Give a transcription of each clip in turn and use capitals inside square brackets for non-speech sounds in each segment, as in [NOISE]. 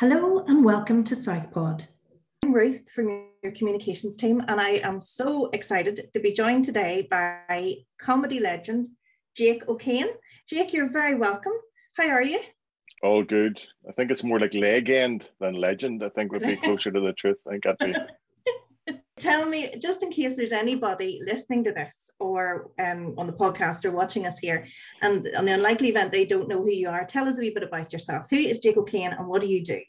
Hello and welcome to Southpod. I'm Ruth from your communications team, and I am so excited to be joined today by comedy legend Jake O'Kane. Jake, you're very welcome. How are you? All good. I think it's more like legend than legend. I think would be [LAUGHS] closer to the truth. I think that'd be tell me, just in case there's anybody listening to this or um, on the podcast or watching us here, and on the unlikely event they don't know who you are, tell us a wee bit about yourself. Who is Jake O'Kane and what do you do?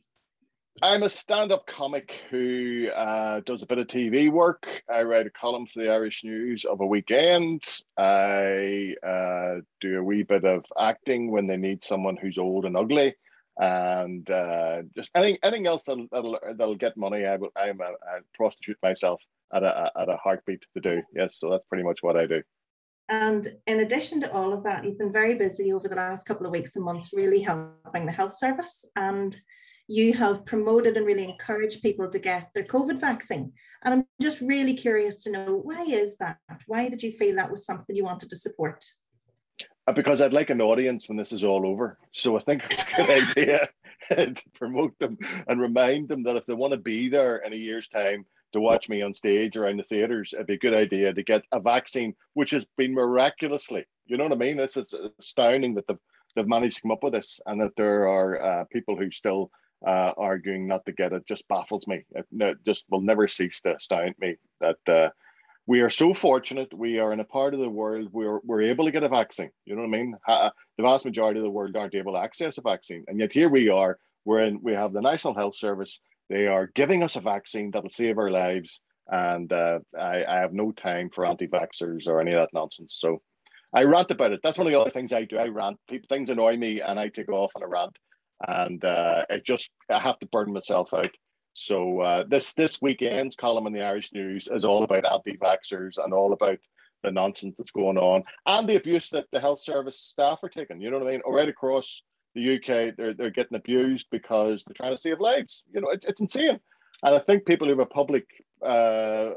I'm a stand up comic who uh, does a bit of TV work. I write a column for the Irish News of a weekend. I uh, do a wee bit of acting when they need someone who's old and ugly and uh, just anything, anything else that'll, that'll, that'll get money, I will, I'm a, prostitute myself at a, at a heartbeat to do. Yes, so that's pretty much what I do. And in addition to all of that, you've been very busy over the last couple of weeks and months, really helping the health service. And you have promoted and really encouraged people to get their COVID vaccine. And I'm just really curious to know why is that? Why did you feel that was something you wanted to support? Uh, because I'd like an audience when this is all over. So I think it's a good [LAUGHS] idea [LAUGHS] to promote them and remind them that if they want to be there in a year's time to watch me on stage or in the theaters, it'd be a good idea to get a vaccine, which has been miraculously, you know what I mean? It's, it's astounding that they've, they've managed to come up with this and that there are uh, people who still uh, arguing not to get it just baffles me. It just will never cease to astound me that uh, we are so fortunate. We are in a part of the world where we're able to get a vaccine. You know what I mean? The vast majority of the world aren't able to access a vaccine, and yet here we are. We're in. We have the National Health Service. They are giving us a vaccine that'll save our lives, and uh, I, I have no time for anti-vaxxers or any of that nonsense. So I rant about it. That's one of the other things I do. I rant. People, things annoy me, and I take off on a rant, and uh, I just I have to burn myself out. So uh, this this weekend's column in the Irish News is all about anti-vaxxers and all about the nonsense that's going on and the abuse that the health service staff are taking. You know what I mean? Right across the UK, they're they're getting abused because they're trying to save lives. You know, it, it's insane. And I think people who have a public uh,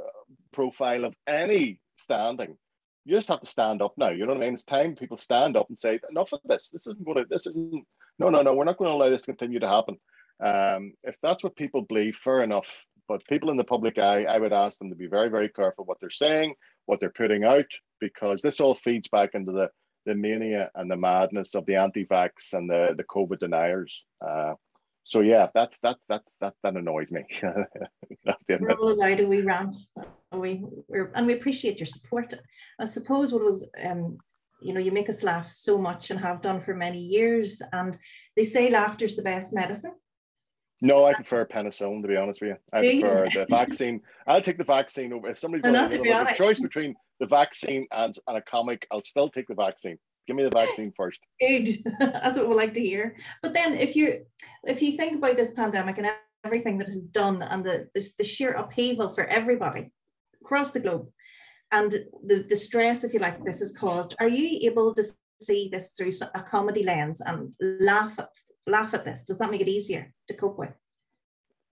profile of any standing, you just have to stand up now. You know what I mean? It's time people stand up and say, enough of this. This isn't going to. This isn't. No, no, no. We're not going to allow this to continue to happen. Um, if that's what people believe, fair enough. But people in the public eye, I would ask them to be very, very careful what they're saying, what they're putting out, because this all feeds back into the, the mania and the madness of the anti-vax and the, the COVID deniers. Uh, so yeah, that's that's that's that that annoys me. We're all allowed to we rant, we we're, and we appreciate your support. I suppose what was um, you know, you make us laugh so much and have done for many years. And they say laughter's the best medicine. No, I prefer penicillin to be honest with you. I Do prefer you? the vaccine. I'll take the vaccine over. If somebody's going to have a choice between the vaccine and, and a comic, I'll still take the vaccine. Give me the vaccine first. Good. [LAUGHS] That's what we like to hear. But then, if you if you think about this pandemic and everything that it has done, and the the, the sheer upheaval for everybody across the globe, and the the stress, if you like, this has caused, are you able to see this through a comedy lens and laugh at laugh at this? Does that make it easier to cope with?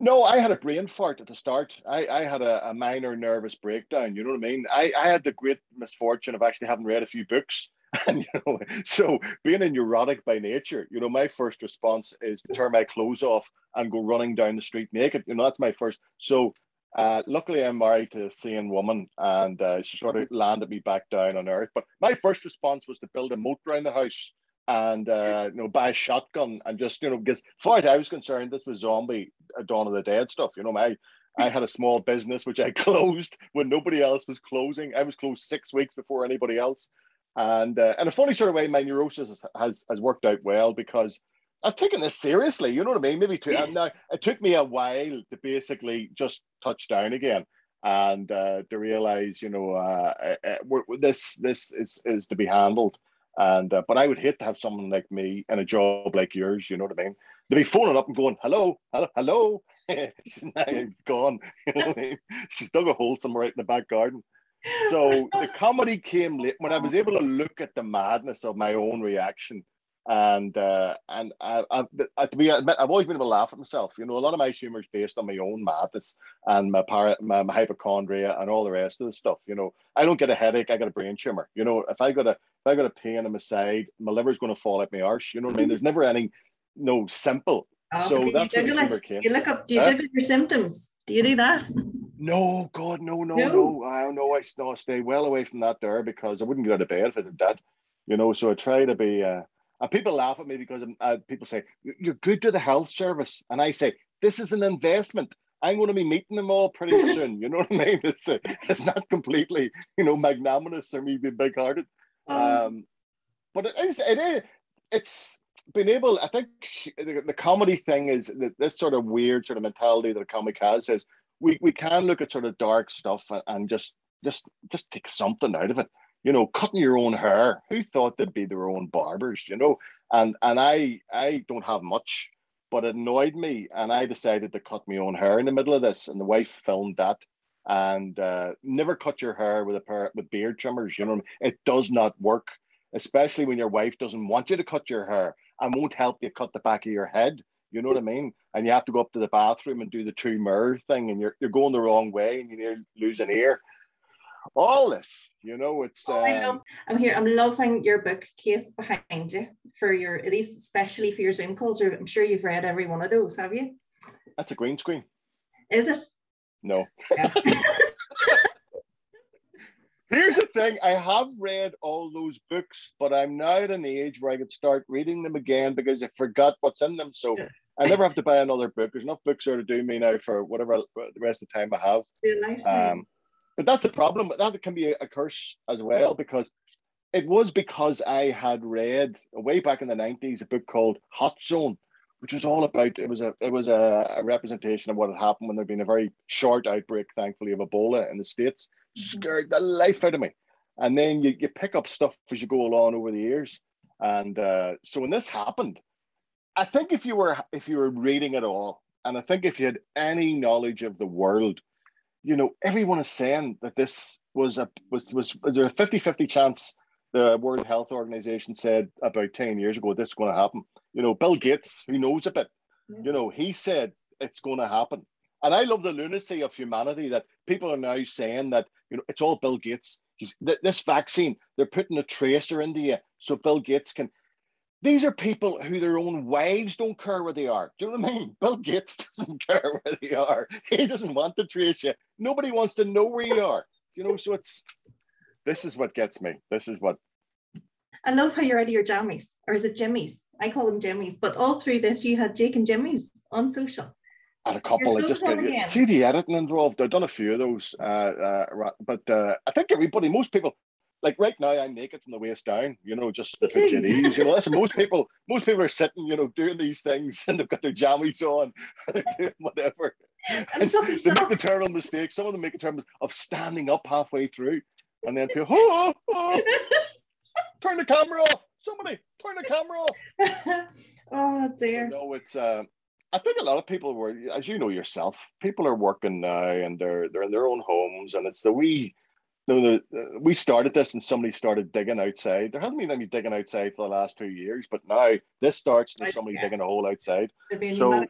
No, I had a brain fart at the start. I, I had a, a minor nervous breakdown. You know what I mean? I, I had the great misfortune of actually having read a few books. [LAUGHS] And you know, so being a neurotic by nature, you know, my first response is to turn my clothes off and go running down the street naked. You know, that's my first. So uh, luckily, I'm married to a sane woman, and uh, she sort of landed me back down on earth. But my first response was to build a moat around the house and uh, you know buy a shotgun and just you know because as far as I was concerned, this was zombie uh, Dawn of the Dead stuff. You know, my I had a small business which I [LAUGHS] closed when nobody else was closing. I was closed six weeks before anybody else, and uh, in a funny sort of way, my neurosis has has worked out well because I've taken this seriously. You know what I mean? Maybe to, now it took me a while to basically just touch down again and uh, to realize, you know, uh, uh, uh this this is is to be handled. And uh, but I would hate to have someone like me in a job like yours. You know what I mean? They'd be phoning up and going, "Hello, hello, hello," [LAUGHS] she's now gone. [LAUGHS] You know I mean? She's dug a hole somewhere out in the back garden. So the comedy came late when I was able to look at the madness of my own reaction and uh, and I, I, to be admit, I've always been able to laugh at myself. You know, a lot of my humor is based on my own madness and my, para, my, my hypochondria and all the rest of the stuff. You know, I don't get a headache; I get a brain tumor. You know, if I got a I got a pain in my side, my liver's going to fall out my arse. You know what I mean? There's never any no simple. Oh, so that's what the fever came. You look up. Do you uh, Google your symptoms? Do you do that? No, God, no, no, no. no. I don't know. I no, stay well away from that there because I wouldn't get out of bed if I did that. You know, so I try to be. Uh, and people laugh at me because uh, people say you're good to the health service, and I say this is an investment. I'm going to be meeting them all pretty [LAUGHS] soon. You know what I mean? It's uh, it's not completely you know magnanimous or me being big hearted. Um, um, but it is it is it's been able. I think the, the comedy thing is that this sort of weird sort of mentality that a comic has is we we can look at sort of dark stuff and just just just take something out of it you know, cutting your own hair. Who thought they'd be their own barbers, you know? And and I I don't have much, but it annoyed me, and I decided to cut my own hair in the middle of this. And the wife filmed that, and uh, never cut your hair with a pair with beard trimmers. You know, it does not work, especially when your wife doesn't want you to cut your hair and won't help you cut the back of your head. You know what I mean? And you have to go up to the bathroom and do the two mirror thing, and you're you're going the wrong way, and you lose an ear all this you know it's oh, um, I am here i'm loving your bookcase behind you for your at least especially for your zoom calls i'm sure you've read every one of those have you that's a green screen is it no [LAUGHS] here's the thing i have read all those books but i'm now at an age where i could start reading them again because i forgot what's in them so I never have to buy another book. There's enough books there to do me now for whatever the rest of the time I have. Nice um, but that's a problem. That can be a curse as well because it was because I had read way back in the nineties a book called Hot Zone, which was all about it was a it was a, a representation of what had happened when there'd been a very short outbreak, thankfully, of Ebola in the states. Mm-hmm. Scared the life out of me. And then you, you pick up stuff as you go along over the years. And uh, so when this happened, I think if you were if you were reading it all, and I think if you had any knowledge of the world, you know, everyone is saying that this was a was was, was there a 50-50 chance the World Health Organization said about 10 years ago this is going to happen. You know, Bill Gates, who knows a bit, yeah. you know, he said it's going to happen. And I love the lunacy of humanity that people are now saying that, you know, it's all Bill Gates. He's, th- this vaccine, they're putting a tracer into you so Bill Gates can these are people who their own wives don't care where they are. Do you know what I mean? [LAUGHS] Bill Gates doesn't [LAUGHS] care where they are. He doesn't want to trace you. Nobody wants to know where you are. You know, so it's this is what gets me. This is what I love how you're out of your jammies, or is it jimmies? I call them jimmies. but all through this you had Jake and Jimmy's on social. At a couple, I just see the editing involved. I've done a few of those, uh, uh, but uh, I think everybody, most people, like right now I'm naked from the waist down, you know, just the fidgeties. You know, listen, most [LAUGHS] people most people are sitting, you know, doing these things [LAUGHS] and they've got their jammies on, [LAUGHS] they're doing whatever. And they make the terrible mistake. Some of them make a terrible of standing up halfway through and then people, oh, oh, turn the camera off. Somebody turn the camera off. [LAUGHS] oh dear. No, it's uh I think a lot of people were, as you know yourself, people are working now and they're they're in their own homes, and it's the wee no, the, uh, we started this and somebody started digging outside. There hasn't been any digging outside for the last two years, but now this starts and somebody yeah. digging a hole outside. So,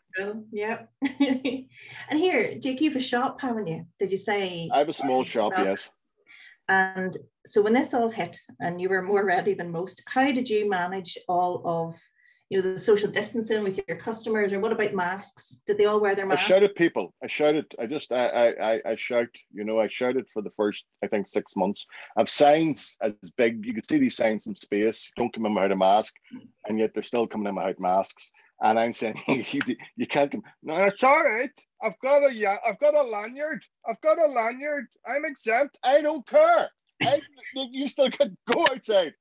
yeah. [LAUGHS] and here, Jake, you have a shop, haven't you? Did you say? I have a small shop, shop, yes. And so when this all hit and you were more ready than most, how did you manage all of you know the social distancing with your customers? Or what about masks? Did they all wear their masks? i shouted people. I shouted i just i i i shout you know i shouted for the first i think six months. I've signs as big you could see these signs in space. Don't come in without a mask. And yet they're still coming in without masks. And i'm saying [LAUGHS] you, you can't come no it's all right i've got a yeah i've got a lanyard i've got a lanyard i'm exempt i don't care I, [LAUGHS] you still can go outside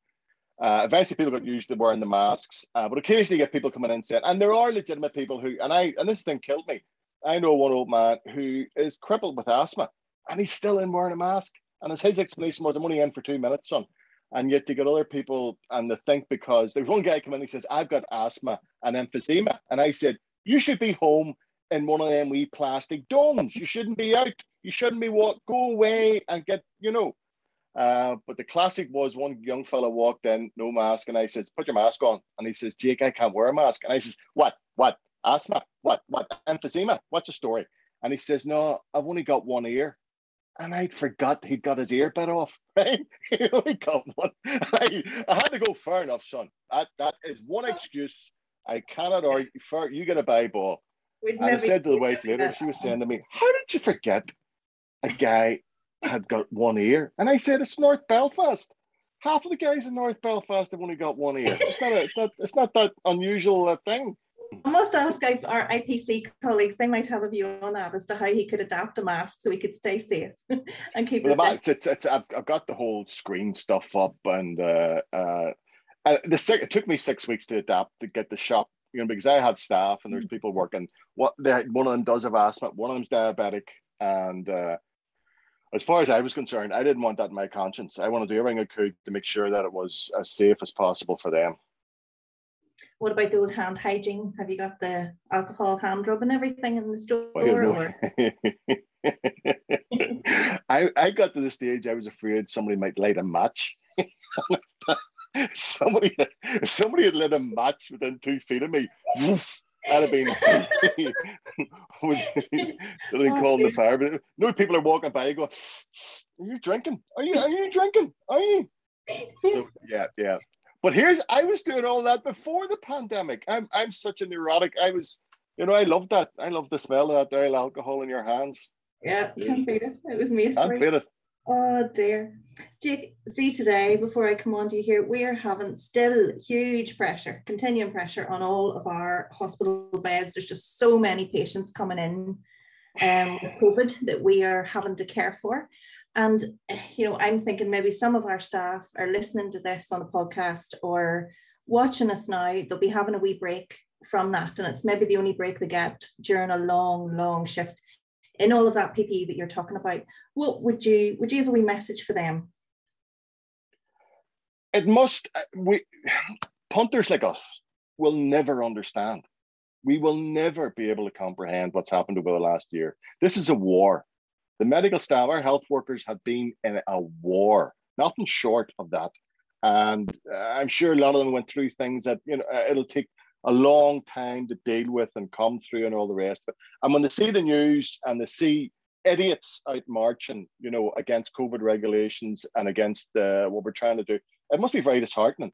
uh, eventually, people got used to wearing the masks, uh, but occasionally you get people coming in saying, and there are legitimate people who, and I, and this thing killed me. I know one old man who is crippled with asthma, and he's still in wearing a mask. And as his explanation was, "I'm only in for two minutes, son." And yet you get other people, and they think because there's one guy come in, he says, "I've got asthma and emphysema," and I said, "You should be home in one of them wee plastic domes. You shouldn't be out. You shouldn't be what. Go away and get, you know." Uh, but the classic was one young fella walked in, no mask, and I says, "Put your mask on." And he says, "Jake, I can't wear a mask." And I says, "What? What? Asthma? What? What? Emphysema? What's the story?" And he says, "No, I've only got one ear." And I'd forgot he'd got his ear bit off. [LAUGHS] Right? [LAUGHS] he only got one. I, I had to go fair enough, son. That that is one excuse I cannot argue. For, you get a buy ball. We'd and I said to the wife later, she was saying to me, How did you forget a guy had got one ear? And I said, It's North Belfast. Half of the guys in North Belfast have only got one ear. It's not a, it's not it's not that unusual a thing. I must ask our IPC colleagues, they might have a view on that as to how he could adapt a mask so he could stay safe [LAUGHS] and keep well, it's, it's, it's, I've, I've got the whole screen stuff up and uh, uh, uh, the it took me six weeks to adapt to get the shop, you know, because I had staff and there's mm. people working. What they, one of them does have asthma, one of them's diabetic, and uh, as far as I was concerned, I didn't want that in my conscience. I wanted to do everything I could to make sure that it was as safe as possible for them. What about the old hand hygiene? Have you got the alcohol hand rub and everything in the store? Or? [LAUGHS] I, I got to the stage I was afraid somebody might light a match. [LAUGHS] [LAUGHS] somebody if somebody had lit a match within two feet of me, I'd have been [LAUGHS] calling the fire. But no people are walking by, You go, Are you drinking? Are you are you drinking? Are you? So, yeah, yeah. But here's I was doing all that before the pandemic. I'm I'm such a neurotic. I was, you know, I love that. I love the smell of that dial alcohol in your hands. Yeah, can't beat it. It was made can't for beat it. Oh dear. Jake, see today, before I come on to you here, we are having still huge pressure, continuing pressure on all of our hospital beds. There's just so many patients coming in um, with COVID that we are having to care for. And, you know, I'm thinking maybe some of our staff are listening to this on a podcast or watching us now. They'll be having a wee break from that. And it's maybe the only break they get during a long, long shift in all of that PPE that you're talking about. What would you would you have a wee message for them? It must uh, we punters like us will never understand. We will never be able to comprehend what's happened over the last year. This is a war. The medical staff, our health workers have been in a war, nothing short of that. And uh, I'm sure a lot of them went through things that, you know, uh, it'll take a long time to deal with and come through and all the rest. But and when they see the news and they see idiots out marching, you know, against COVID regulations and against uh, what we're trying to do, it must be very disheartening.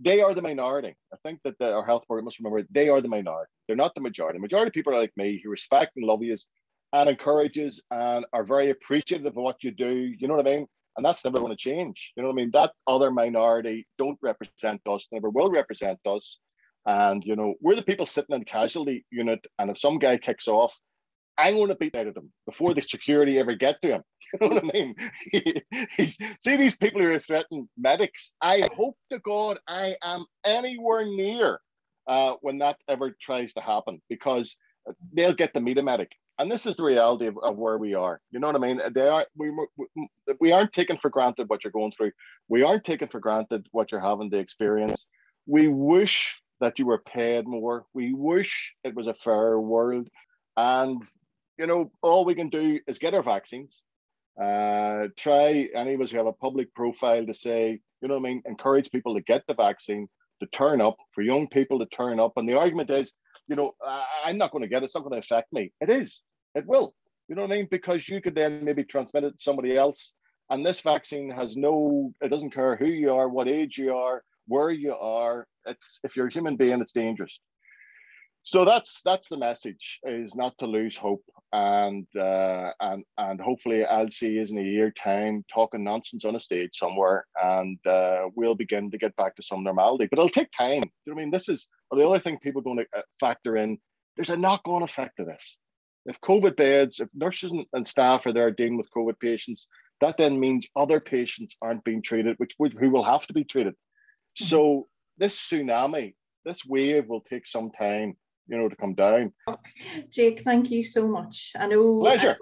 They are the minority. I think that the, our health board must remember they are the minority. They're not the majority. The majority of people are like me who respect and love you and encourages and are very appreciative of what you do. You know what I mean? And that's never going to change. You know what I mean? That other minority don't represent us, never will represent us. And you know, we're the people sitting in the casualty unit, and if some guy kicks off, I'm going to beat out of them before the security ever get to him. [LAUGHS] You know what I mean? [LAUGHS] see these people who are threatening medics. I hope to God I am anywhere near uh, when that ever tries to happen because they'll get to meet a medic and this is the reality of, of where we are. You know what I mean? They are we, we aren't taking for granted what you're going through. We aren't taking for granted what you're having to experience. We wish that you were paid more. We wish it was a fair world. And you know, all we can do is get our vaccines. Uh, try any of us who have a public profile to say, you know what I mean, encourage people to get the vaccine, to turn up, for young people to turn up. And the argument is, you know, I'm not going to get it, it's not going to affect me. It is. It will. You know what I mean? Because you could then maybe transmit it to somebody else. And this vaccine has no, it doesn't care who you are, what age you are, where you are. It's if you're a human being, it's dangerous. So that's that's the message: is not to lose hope, and uh, and and hopefully I'll see you in a year time talking nonsense on a stage somewhere, and uh, we'll begin to get back to some normality. But it'll take time. You know I mean? This is the other thing people are going to factor in. There's a knock-on effect to this if COVID beds, if nurses and staff are there dealing with COVID patients, that then means other patients aren't being treated, which would, who will have to be treated. So this tsunami, this wave will take some time, you know, to come down. Jake, thank you so much. I know pleasure.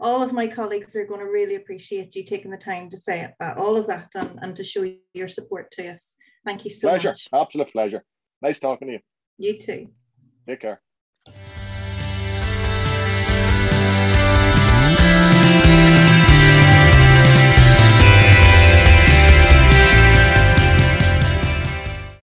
all of my colleagues are going to really appreciate you taking the time to say that, all of that, and, and to show your support to us. Thank you so pleasure. much. Pleasure, absolute pleasure. Nice talking to you. You too. Take care.